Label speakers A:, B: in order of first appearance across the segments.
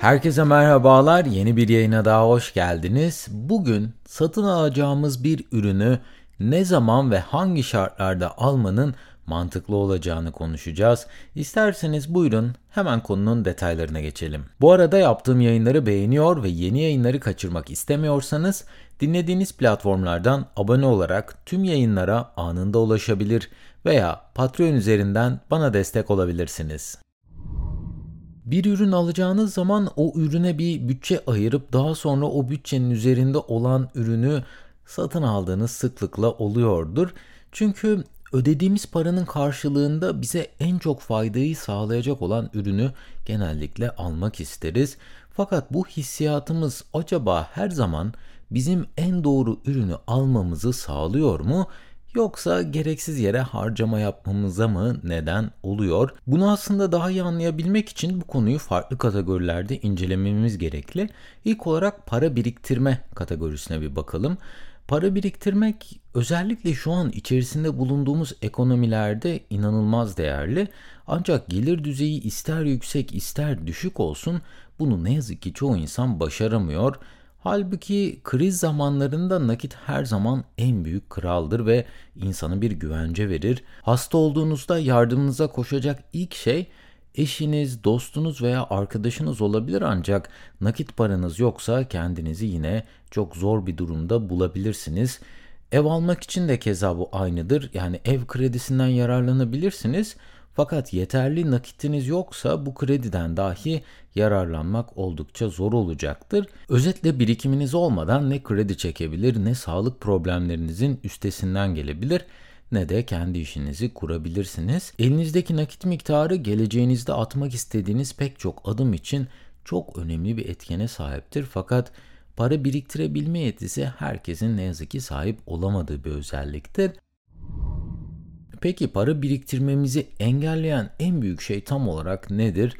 A: Herkese merhabalar. Yeni bir yayına daha hoş geldiniz. Bugün satın alacağımız bir ürünü ne zaman ve hangi şartlarda almanın mantıklı olacağını konuşacağız. İsterseniz buyurun hemen konunun detaylarına geçelim. Bu arada yaptığım yayınları beğeniyor ve yeni yayınları kaçırmak istemiyorsanız dinlediğiniz platformlardan abone olarak tüm yayınlara anında ulaşabilir veya Patreon üzerinden bana destek olabilirsiniz. Bir ürün alacağınız zaman o ürüne bir bütçe ayırıp daha sonra o bütçenin üzerinde olan ürünü satın aldığınız sıklıkla oluyordur. Çünkü ödediğimiz paranın karşılığında bize en çok faydayı sağlayacak olan ürünü genellikle almak isteriz. Fakat bu hissiyatımız acaba her zaman bizim en doğru ürünü almamızı sağlıyor mu? Yoksa gereksiz yere harcama yapmamıza mı neden oluyor? Bunu aslında daha iyi anlayabilmek için bu konuyu farklı kategorilerde incelememiz gerekli. İlk olarak para biriktirme kategorisine bir bakalım. Para biriktirmek özellikle şu an içerisinde bulunduğumuz ekonomilerde inanılmaz değerli. Ancak gelir düzeyi ister yüksek ister düşük olsun bunu ne yazık ki çoğu insan başaramıyor. Halbuki kriz zamanlarında nakit her zaman en büyük kraldır ve insana bir güvence verir. Hasta olduğunuzda yardımınıza koşacak ilk şey eşiniz, dostunuz veya arkadaşınız olabilir ancak nakit paranız yoksa kendinizi yine çok zor bir durumda bulabilirsiniz. Ev almak için de keza bu aynıdır. Yani ev kredisinden yararlanabilirsiniz. Fakat yeterli nakitiniz yoksa bu krediden dahi yararlanmak oldukça zor olacaktır. Özetle birikiminiz olmadan ne kredi çekebilir ne sağlık problemlerinizin üstesinden gelebilir ne de kendi işinizi kurabilirsiniz. Elinizdeki nakit miktarı geleceğinizde atmak istediğiniz pek çok adım için çok önemli bir etkene sahiptir. Fakat para biriktirebilme yetisi herkesin ne yazık ki sahip olamadığı bir özelliktir. Peki para biriktirmemizi engelleyen en büyük şey tam olarak nedir?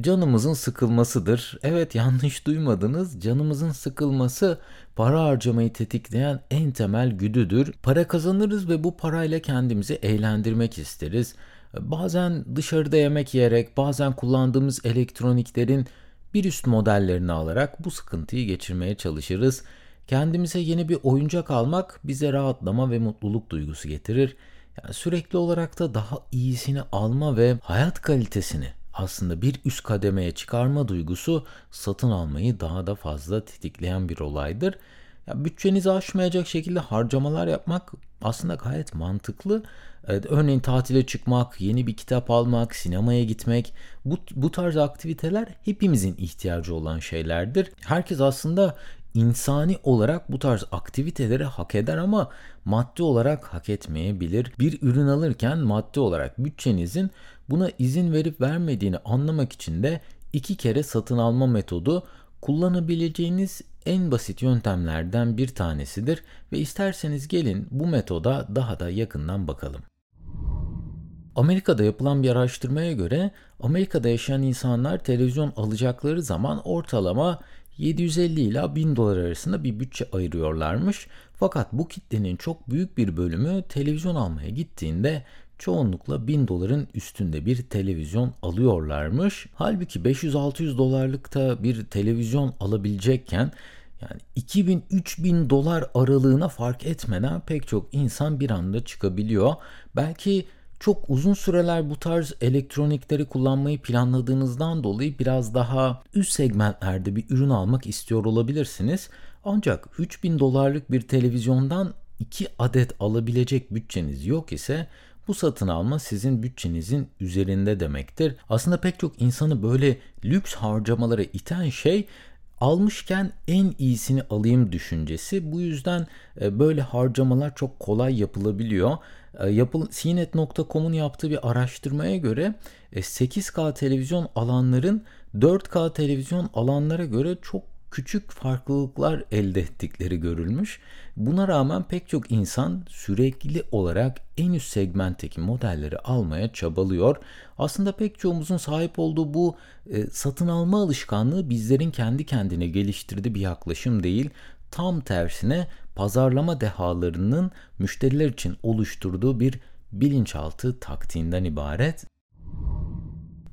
A: Canımızın sıkılmasıdır. Evet yanlış duymadınız. Canımızın sıkılması para harcamayı tetikleyen en temel güdüdür. Para kazanırız ve bu parayla kendimizi eğlendirmek isteriz. Bazen dışarıda yemek yiyerek, bazen kullandığımız elektroniklerin bir üst modellerini alarak bu sıkıntıyı geçirmeye çalışırız. Kendimize yeni bir oyuncak almak bize rahatlama ve mutluluk duygusu getirir. Yani sürekli olarak da daha iyisini alma ve hayat kalitesini aslında bir üst kademeye çıkarma duygusu satın almayı daha da fazla tetikleyen bir olaydır. Ya bütçenizi aşmayacak şekilde harcamalar yapmak aslında gayet mantıklı. Evet, örneğin tatile çıkmak, yeni bir kitap almak, sinemaya gitmek bu, bu tarz aktiviteler hepimizin ihtiyacı olan şeylerdir. Herkes aslında insani olarak bu tarz aktiviteleri hak eder ama maddi olarak hak etmeyebilir. Bir ürün alırken maddi olarak bütçenizin buna izin verip vermediğini anlamak için de iki kere satın alma metodu kullanabileceğiniz en basit yöntemlerden bir tanesidir ve isterseniz gelin bu metoda daha da yakından bakalım. Amerika'da yapılan bir araştırmaya göre Amerika'da yaşayan insanlar televizyon alacakları zaman ortalama 750 ila 1000 dolar arasında bir bütçe ayırıyorlarmış. Fakat bu kitlenin çok büyük bir bölümü televizyon almaya gittiğinde çoğunlukla 1000 doların üstünde bir televizyon alıyorlarmış. Halbuki 500-600 dolarlıkta bir televizyon alabilecekken yani 2000-3000 dolar aralığına fark etmeden pek çok insan bir anda çıkabiliyor. Belki çok uzun süreler bu tarz elektronikleri kullanmayı planladığınızdan dolayı biraz daha üst segmentlerde bir ürün almak istiyor olabilirsiniz. Ancak 3000 dolarlık bir televizyondan 2 adet alabilecek bütçeniz yok ise bu satın alma sizin bütçenizin üzerinde demektir. Aslında pek çok insanı böyle lüks harcamalara iten şey almışken en iyisini alayım düşüncesi. Bu yüzden e, böyle harcamalar çok kolay yapılabiliyor. E, yapıl CNET.com'un yaptığı bir araştırmaya göre 8K e, televizyon alanların 4K televizyon alanlara göre çok küçük farklılıklar elde ettikleri görülmüş. Buna rağmen pek çok insan sürekli olarak en üst segmentteki modelleri almaya çabalıyor. Aslında pek çoğumuzun sahip olduğu bu e, satın alma alışkanlığı bizlerin kendi kendine geliştirdiği bir yaklaşım değil. Tam tersine pazarlama dehalarının müşteriler için oluşturduğu bir bilinçaltı taktiğinden ibaret.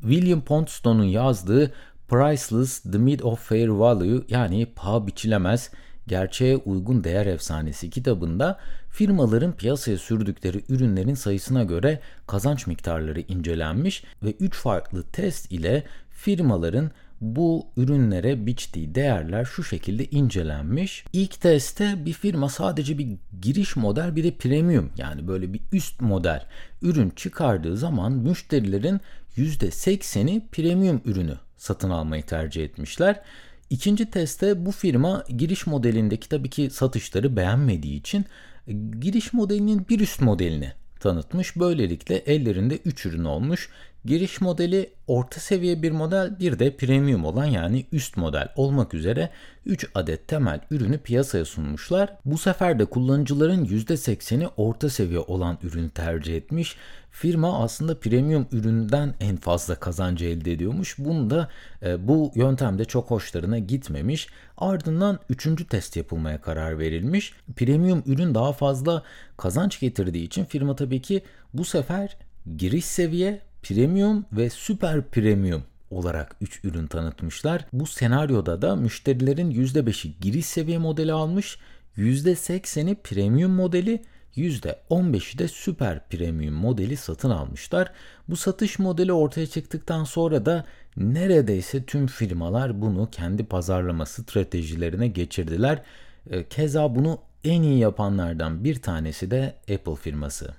A: William Poundstone'un yazdığı Priceless The Mid of Fair Value yani paha biçilemez gerçeğe uygun değer efsanesi kitabında firmaların piyasaya sürdükleri ürünlerin sayısına göre kazanç miktarları incelenmiş ve 3 farklı test ile firmaların bu ürünlere biçtiği değerler şu şekilde incelenmiş. İlk testte bir firma sadece bir giriş model bir de premium yani böyle bir üst model ürün çıkardığı zaman müşterilerin %80'i premium ürünü satın almayı tercih etmişler. İkinci testte bu firma giriş modelindeki tabii ki satışları beğenmediği için e, giriş modelinin bir üst modelini tanıtmış. Böylelikle ellerinde 3 ürün olmuş. Giriş modeli orta seviye bir model bir de premium olan yani üst model olmak üzere 3 adet temel ürünü piyasaya sunmuşlar. Bu sefer de kullanıcıların %80'i orta seviye olan ürünü tercih etmiş. Firma aslında premium üründen en fazla kazancı elde ediyormuş. Bunu da e, bu yöntemde çok hoşlarına gitmemiş. Ardından üçüncü test yapılmaya karar verilmiş. Premium ürün daha fazla kazanç getirdiği için firma tabii ki bu sefer giriş seviye premium ve süper premium olarak 3 ürün tanıtmışlar. Bu senaryoda da müşterilerin %5'i giriş seviye modeli almış, %80'i premium modeli, %15'i de süper premium modeli satın almışlar. Bu satış modeli ortaya çıktıktan sonra da neredeyse tüm firmalar bunu kendi pazarlama stratejilerine geçirdiler. Ee, keza bunu en iyi yapanlardan bir tanesi de Apple firması.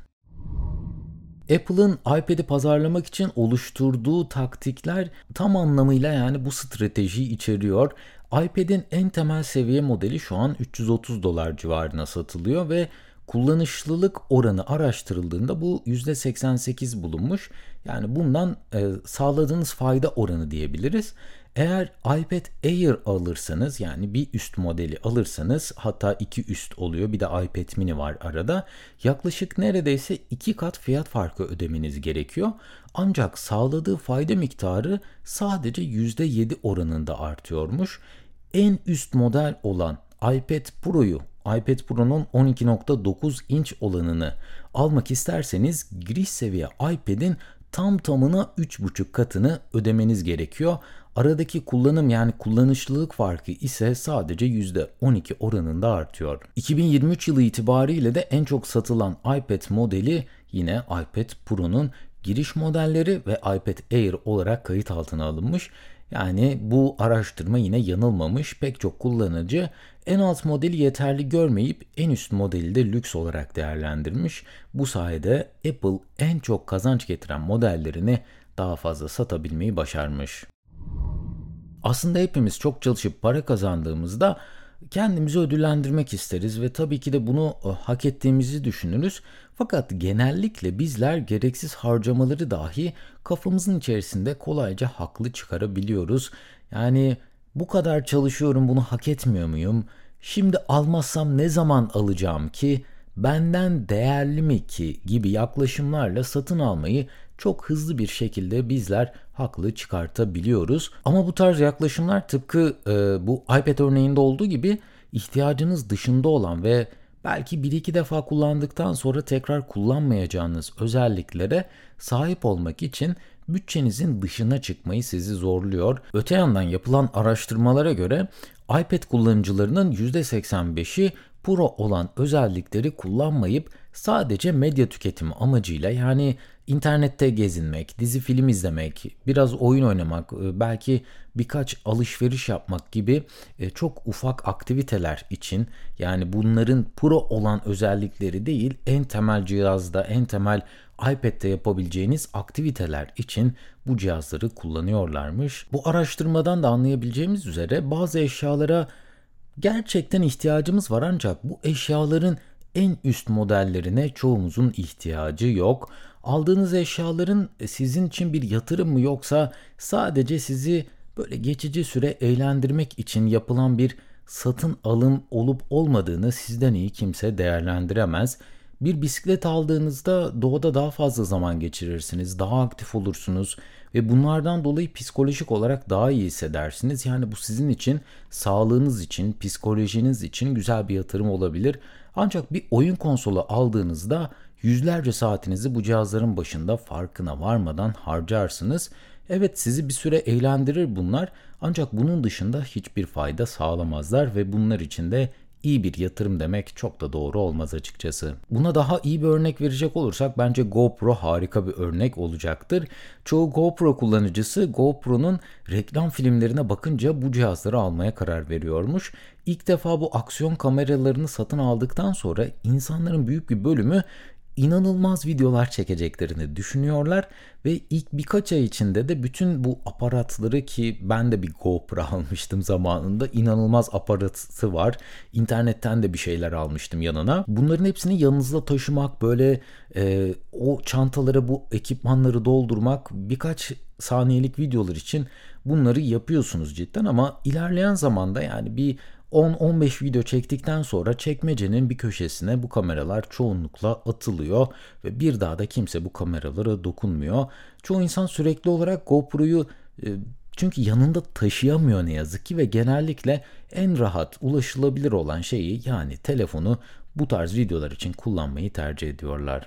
A: Apple'ın iPad'i pazarlamak için oluşturduğu taktikler tam anlamıyla yani bu stratejiyi içeriyor. iPad'in en temel seviye modeli şu an 330 dolar civarına satılıyor ve kullanışlılık oranı araştırıldığında bu %88 bulunmuş. Yani bundan e, sağladığınız fayda oranı diyebiliriz. Eğer iPad Air alırsanız yani bir üst modeli alırsanız hatta iki üst oluyor bir de iPad mini var arada yaklaşık neredeyse iki kat fiyat farkı ödemeniz gerekiyor. Ancak sağladığı fayda miktarı sadece %7 oranında artıyormuş. En üst model olan iPad Pro'yu iPad Pro'nun 12.9 inç olanını almak isterseniz giriş seviye iPad'in tam tamına 3,5 katını ödemeniz gerekiyor. Aradaki kullanım yani kullanışlılık farkı ise sadece %12 oranında artıyor. 2023 yılı itibariyle de en çok satılan iPad modeli yine iPad Pro'nun giriş modelleri ve iPad Air olarak kayıt altına alınmış. Yani bu araştırma yine yanılmamış. Pek çok kullanıcı en alt modeli yeterli görmeyip en üst modeli de lüks olarak değerlendirmiş. Bu sayede Apple en çok kazanç getiren modellerini daha fazla satabilmeyi başarmış. Aslında hepimiz çok çalışıp para kazandığımızda kendimizi ödüllendirmek isteriz ve tabii ki de bunu e, hak ettiğimizi düşünürüz. Fakat genellikle bizler gereksiz harcamaları dahi kafamızın içerisinde kolayca haklı çıkarabiliyoruz. Yani bu kadar çalışıyorum bunu hak etmiyor muyum? Şimdi almazsam ne zaman alacağım ki? Benden değerli mi ki gibi yaklaşımlarla satın almayı çok hızlı bir şekilde bizler haklı çıkartabiliyoruz. Ama bu tarz yaklaşımlar tıpkı e, bu iPad örneğinde olduğu gibi ihtiyacınız dışında olan ve belki bir iki defa kullandıktan sonra tekrar kullanmayacağınız özelliklere sahip olmak için bütçenizin dışına çıkmayı sizi zorluyor. Öte yandan yapılan araştırmalara göre iPad kullanıcılarının %85'i Pro olan özellikleri kullanmayıp sadece medya tüketimi amacıyla yani internette gezinmek, dizi film izlemek, biraz oyun oynamak, e, belki birkaç alışveriş yapmak gibi e, çok ufak aktiviteler için yani bunların pro olan özellikleri değil en temel cihazda, en temel iPad'de yapabileceğiniz aktiviteler için bu cihazları kullanıyorlarmış. Bu araştırmadan da anlayabileceğimiz üzere bazı eşyalara gerçekten ihtiyacımız var ancak bu eşyaların en üst modellerine çoğumuzun ihtiyacı yok. Aldığınız eşyaların sizin için bir yatırım mı yoksa sadece sizi böyle geçici süre eğlendirmek için yapılan bir satın alım olup olmadığını sizden iyi kimse değerlendiremez. Bir bisiklet aldığınızda doğada daha fazla zaman geçirirsiniz, daha aktif olursunuz ve bunlardan dolayı psikolojik olarak daha iyi hissedersiniz. Yani bu sizin için, sağlığınız için, psikolojiniz için güzel bir yatırım olabilir. Ancak bir oyun konsolu aldığınızda yüzlerce saatinizi bu cihazların başında farkına varmadan harcarsınız. Evet sizi bir süre eğlendirir bunlar ancak bunun dışında hiçbir fayda sağlamazlar ve bunlar için de iyi bir yatırım demek çok da doğru olmaz açıkçası. Buna daha iyi bir örnek verecek olursak bence GoPro harika bir örnek olacaktır. Çoğu GoPro kullanıcısı GoPro'nun reklam filmlerine bakınca bu cihazları almaya karar veriyormuş. İlk defa bu aksiyon kameralarını satın aldıktan sonra insanların büyük bir bölümü inanılmaz videolar çekeceklerini düşünüyorlar ve ilk birkaç ay içinde de bütün bu aparatları ki ben de bir GoPro almıştım zamanında inanılmaz aparatı var. İnternetten de bir şeyler almıştım yanına. Bunların hepsini yanınızda taşımak böyle e, o çantalara bu ekipmanları doldurmak birkaç saniyelik videolar için bunları yapıyorsunuz cidden ama ilerleyen zamanda yani bir 10-15 video çektikten sonra çekmecenin bir köşesine bu kameralar çoğunlukla atılıyor ve bir daha da kimse bu kameralara dokunmuyor. Çoğu insan sürekli olarak GoPro'yu e, çünkü yanında taşıyamıyor ne yazık ki ve genellikle en rahat ulaşılabilir olan şeyi yani telefonu bu tarz videolar için kullanmayı tercih ediyorlar.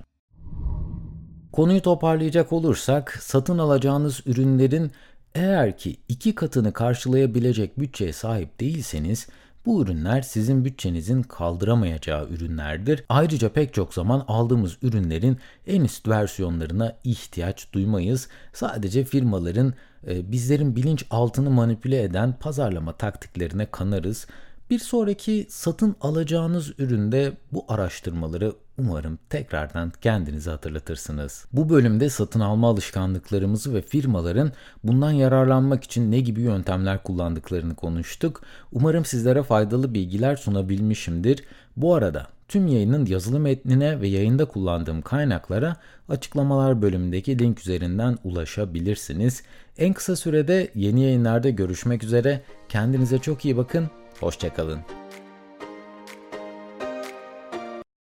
A: Konuyu toparlayacak olursak satın alacağınız ürünlerin eğer ki iki katını karşılayabilecek bütçeye sahip değilseniz bu ürünler sizin bütçenizin kaldıramayacağı ürünlerdir. Ayrıca pek çok zaman aldığımız ürünlerin en üst versiyonlarına ihtiyaç duymayız. Sadece firmaların e, bizlerin bilinç altını manipüle eden pazarlama taktiklerine kanarız. Bir sonraki satın alacağınız üründe bu araştırmaları umarım tekrardan kendinize hatırlatırsınız. Bu bölümde satın alma alışkanlıklarımızı ve firmaların bundan yararlanmak için ne gibi yöntemler kullandıklarını konuştuk. Umarım sizlere faydalı bilgiler sunabilmişimdir. Bu arada tüm yayının yazılı metnine ve yayında kullandığım kaynaklara açıklamalar bölümündeki link üzerinden ulaşabilirsiniz. En kısa sürede yeni yayınlarda görüşmek üzere. Kendinize çok iyi bakın. Hoşçakalın.